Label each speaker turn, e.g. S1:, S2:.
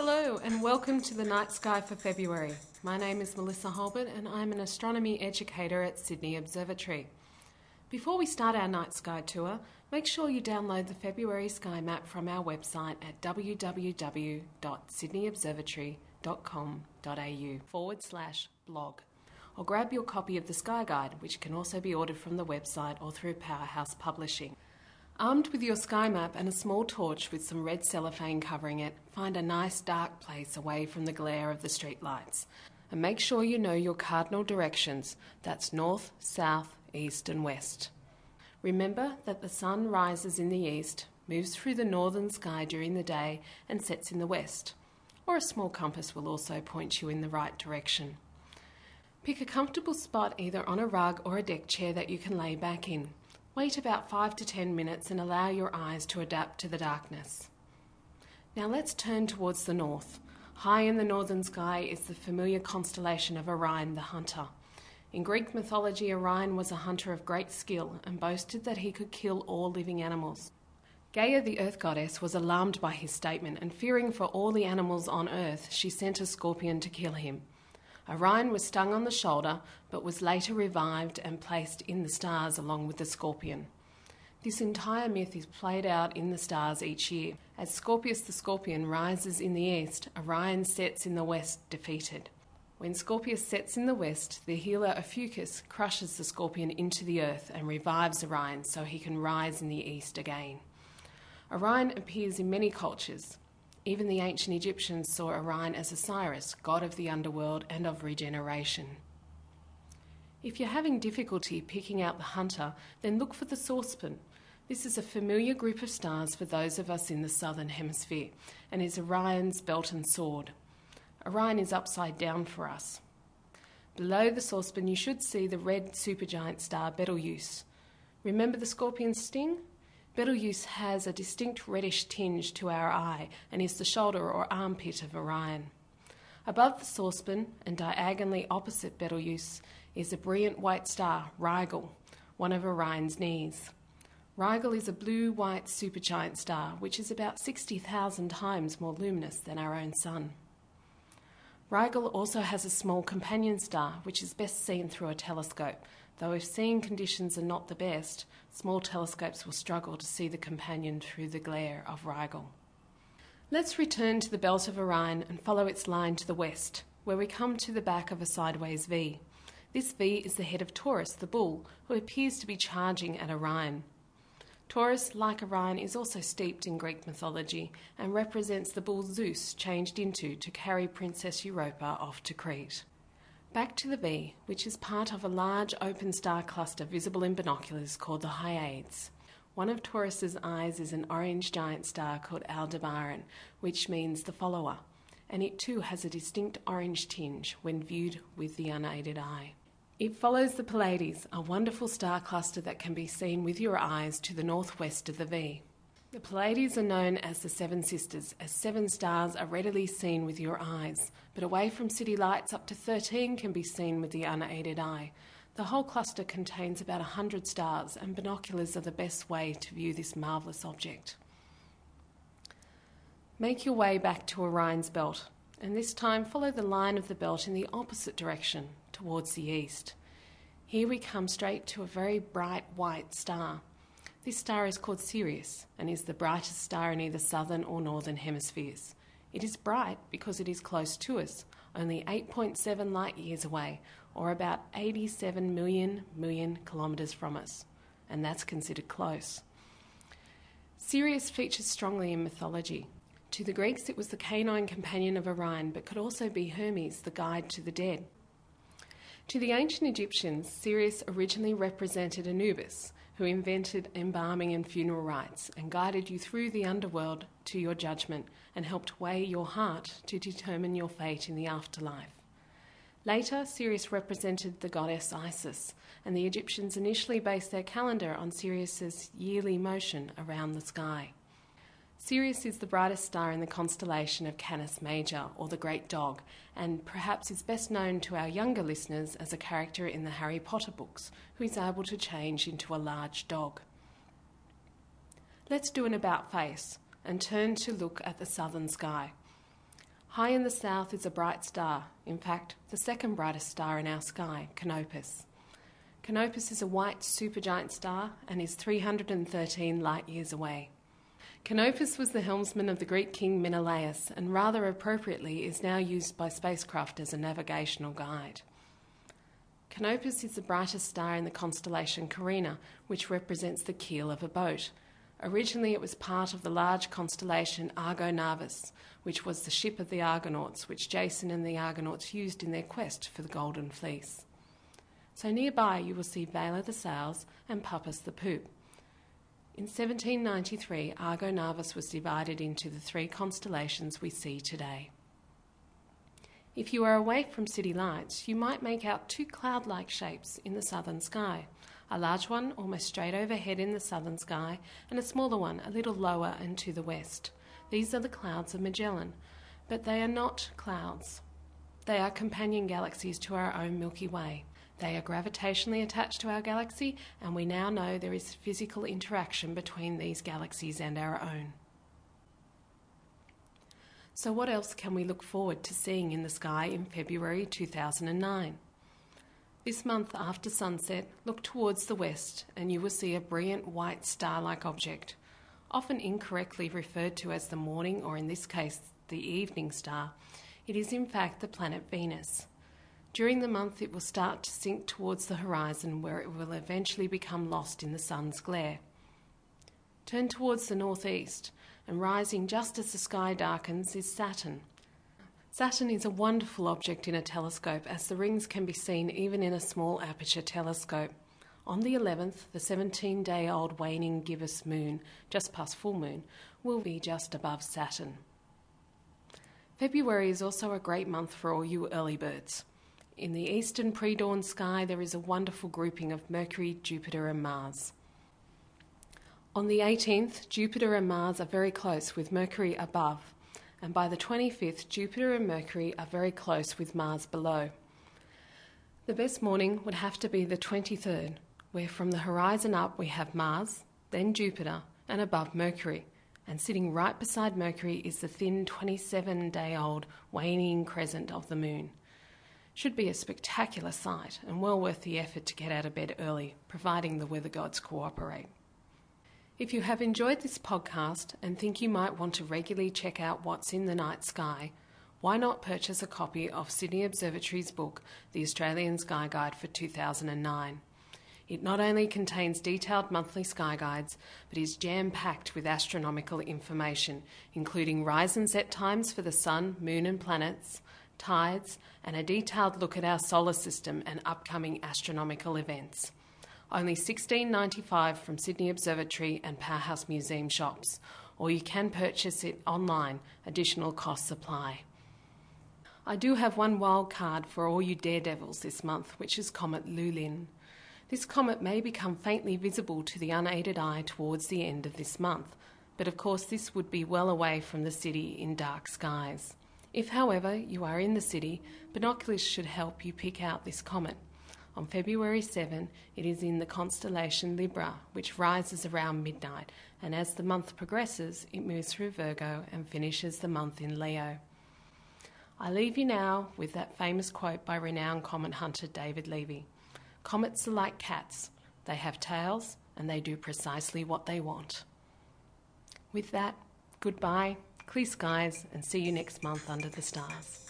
S1: and welcome to the night sky for February. My name is Melissa Hulbert and I'm an astronomy educator at Sydney Observatory. Before we start our night sky tour, make sure you download the February sky map from our website at www.sydneyobservatory.com.au forward slash blog. Or grab your copy of the Sky Guide, which can also be ordered from the website or through Powerhouse Publishing. Armed with your sky map and a small torch with some red cellophane covering it, find a nice dark place away from the glare of the street lights. And make sure you know your cardinal directions that's north, south, east, and west. Remember that the sun rises in the east, moves through the northern sky during the day, and sets in the west. Or a small compass will also point you in the right direction. Pick a comfortable spot either on a rug or a deck chair that you can lay back in. Wait about 5 to 10 minutes and allow your eyes to adapt to the darkness. Now let's turn towards the north. High in the northern sky is the familiar constellation of Orion the Hunter. In Greek mythology, Orion was a hunter of great skill and boasted that he could kill all living animals. Gaia, the earth goddess, was alarmed by his statement and fearing for all the animals on earth, she sent a scorpion to kill him. Orion was stung on the shoulder, but was later revived and placed in the stars along with the scorpion. This entire myth is played out in the stars each year. As Scorpius the scorpion rises in the east, Orion sets in the west, defeated. When Scorpius sets in the west, the healer Ophiuchus crushes the scorpion into the earth and revives Orion so he can rise in the east again. Orion appears in many cultures. Even the ancient Egyptians saw Orion as Osiris, god of the underworld and of regeneration. If you're having difficulty picking out the hunter, then look for the saucepan. This is a familiar group of stars for those of us in the southern hemisphere and is Orion's belt and sword. Orion is upside down for us. Below the saucepan, you should see the red supergiant star Betelgeuse. Remember the scorpion's sting? Betelgeuse has a distinct reddish tinge to our eye and is the shoulder or armpit of Orion. Above the saucepan and diagonally opposite Betelgeuse is a brilliant white star, Rigel, one of Orion's knees. Rigel is a blue white supergiant star which is about 60,000 times more luminous than our own Sun. Rigel also has a small companion star which is best seen through a telescope, though if seeing conditions are not the best, small telescopes will struggle to see the companion through the glare of Rigel. Let's return to the belt of Orion and follow its line to the west, where we come to the back of a sideways V. This V is the head of Taurus, the bull, who appears to be charging at Orion. Taurus, like Orion, is also steeped in Greek mythology and represents the bull Zeus changed into to carry Princess Europa off to Crete. Back to the V, which is part of a large open star cluster visible in binoculars called the Hyades. One of Taurus's eyes is an orange giant star called Aldebaran, which means the follower, and it too has a distinct orange tinge when viewed with the unaided eye. It follows the Pleiades, a wonderful star cluster that can be seen with your eyes to the northwest of the V. The Pleiades are known as the Seven Sisters, as seven stars are readily seen with your eyes, but away from city lights, up to 13 can be seen with the unaided eye. The whole cluster contains about 100 stars, and binoculars are the best way to view this marvellous object. Make your way back to Orion's belt, and this time follow the line of the belt in the opposite direction, towards the east. Here we come straight to a very bright white star. This star is called Sirius and is the brightest star in either southern or northern hemispheres. It is bright because it is close to us, only 8.7 light years away, or about 87 million million kilometres from us, and that's considered close. Sirius features strongly in mythology. To the Greeks, it was the canine companion of Orion, but could also be Hermes, the guide to the dead. To the ancient Egyptians, Sirius originally represented Anubis, who invented embalming and funeral rites and guided you through the underworld to your judgment and helped weigh your heart to determine your fate in the afterlife. Later, Sirius represented the goddess Isis, and the Egyptians initially based their calendar on Sirius's yearly motion around the sky. Sirius is the brightest star in the constellation of Canis Major, or the Great Dog, and perhaps is best known to our younger listeners as a character in the Harry Potter books who is able to change into a large dog. Let's do an about face and turn to look at the southern sky. High in the south is a bright star, in fact, the second brightest star in our sky, Canopus. Canopus is a white supergiant star and is 313 light years away. Canopus was the helmsman of the Greek king Menelaus and rather appropriately is now used by spacecraft as a navigational guide. Canopus is the brightest star in the constellation Carina, which represents the keel of a boat. Originally, it was part of the large constellation Argo Navis, which was the ship of the Argonauts, which Jason and the Argonauts used in their quest for the Golden Fleece. So nearby, you will see Vela the sails and Puppis the poop. In 1793, Argo Navis was divided into the three constellations we see today. If you are away from city lights, you might make out two cloud like shapes in the southern sky a large one almost straight overhead in the southern sky, and a smaller one a little lower and to the west. These are the clouds of Magellan, but they are not clouds. They are companion galaxies to our own Milky Way. They are gravitationally attached to our galaxy, and we now know there is physical interaction between these galaxies and our own. So, what else can we look forward to seeing in the sky in February 2009? This month after sunset, look towards the west and you will see a brilliant white star like object, often incorrectly referred to as the morning or, in this case, the evening star. It is in fact the planet Venus. During the month, it will start to sink towards the horizon where it will eventually become lost in the sun's glare. Turn towards the northeast and rising just as the sky darkens is Saturn. Saturn is a wonderful object in a telescope as the rings can be seen even in a small aperture telescope. On the 11th, the 17 day old waning gibbous moon, just past full moon, will be just above Saturn. February is also a great month for all you early birds. In the eastern pre dawn sky, there is a wonderful grouping of Mercury, Jupiter, and Mars. On the 18th, Jupiter and Mars are very close with Mercury above, and by the 25th, Jupiter and Mercury are very close with Mars below. The best morning would have to be the 23rd, where from the horizon up we have Mars, then Jupiter, and above Mercury. And sitting right beside Mercury is the thin 27 day old waning crescent of the moon. Should be a spectacular sight and well worth the effort to get out of bed early, providing the weather gods cooperate. If you have enjoyed this podcast and think you might want to regularly check out what's in the night sky, why not purchase a copy of Sydney Observatory's book, The Australian Sky Guide for 2009? It not only contains detailed monthly sky guides, but is jam packed with astronomical information, including rise and set times for the sun, moon, and planets, tides, and a detailed look at our solar system and upcoming astronomical events only $16.95 from Sydney Observatory and Powerhouse Museum shops, or you can purchase it online, additional costs apply. I do have one wild card for all you daredevils this month, which is Comet Lulin. This comet may become faintly visible to the unaided eye towards the end of this month, but of course, this would be well away from the city in dark skies. If, however, you are in the city, binoculars should help you pick out this comet. On February 7, it is in the constellation Libra, which rises around midnight, and as the month progresses, it moves through Virgo and finishes the month in Leo. I leave you now with that famous quote by renowned comet hunter David Levy Comets are like cats, they have tails and they do precisely what they want. With that, goodbye, clear skies, and see you next month under the stars.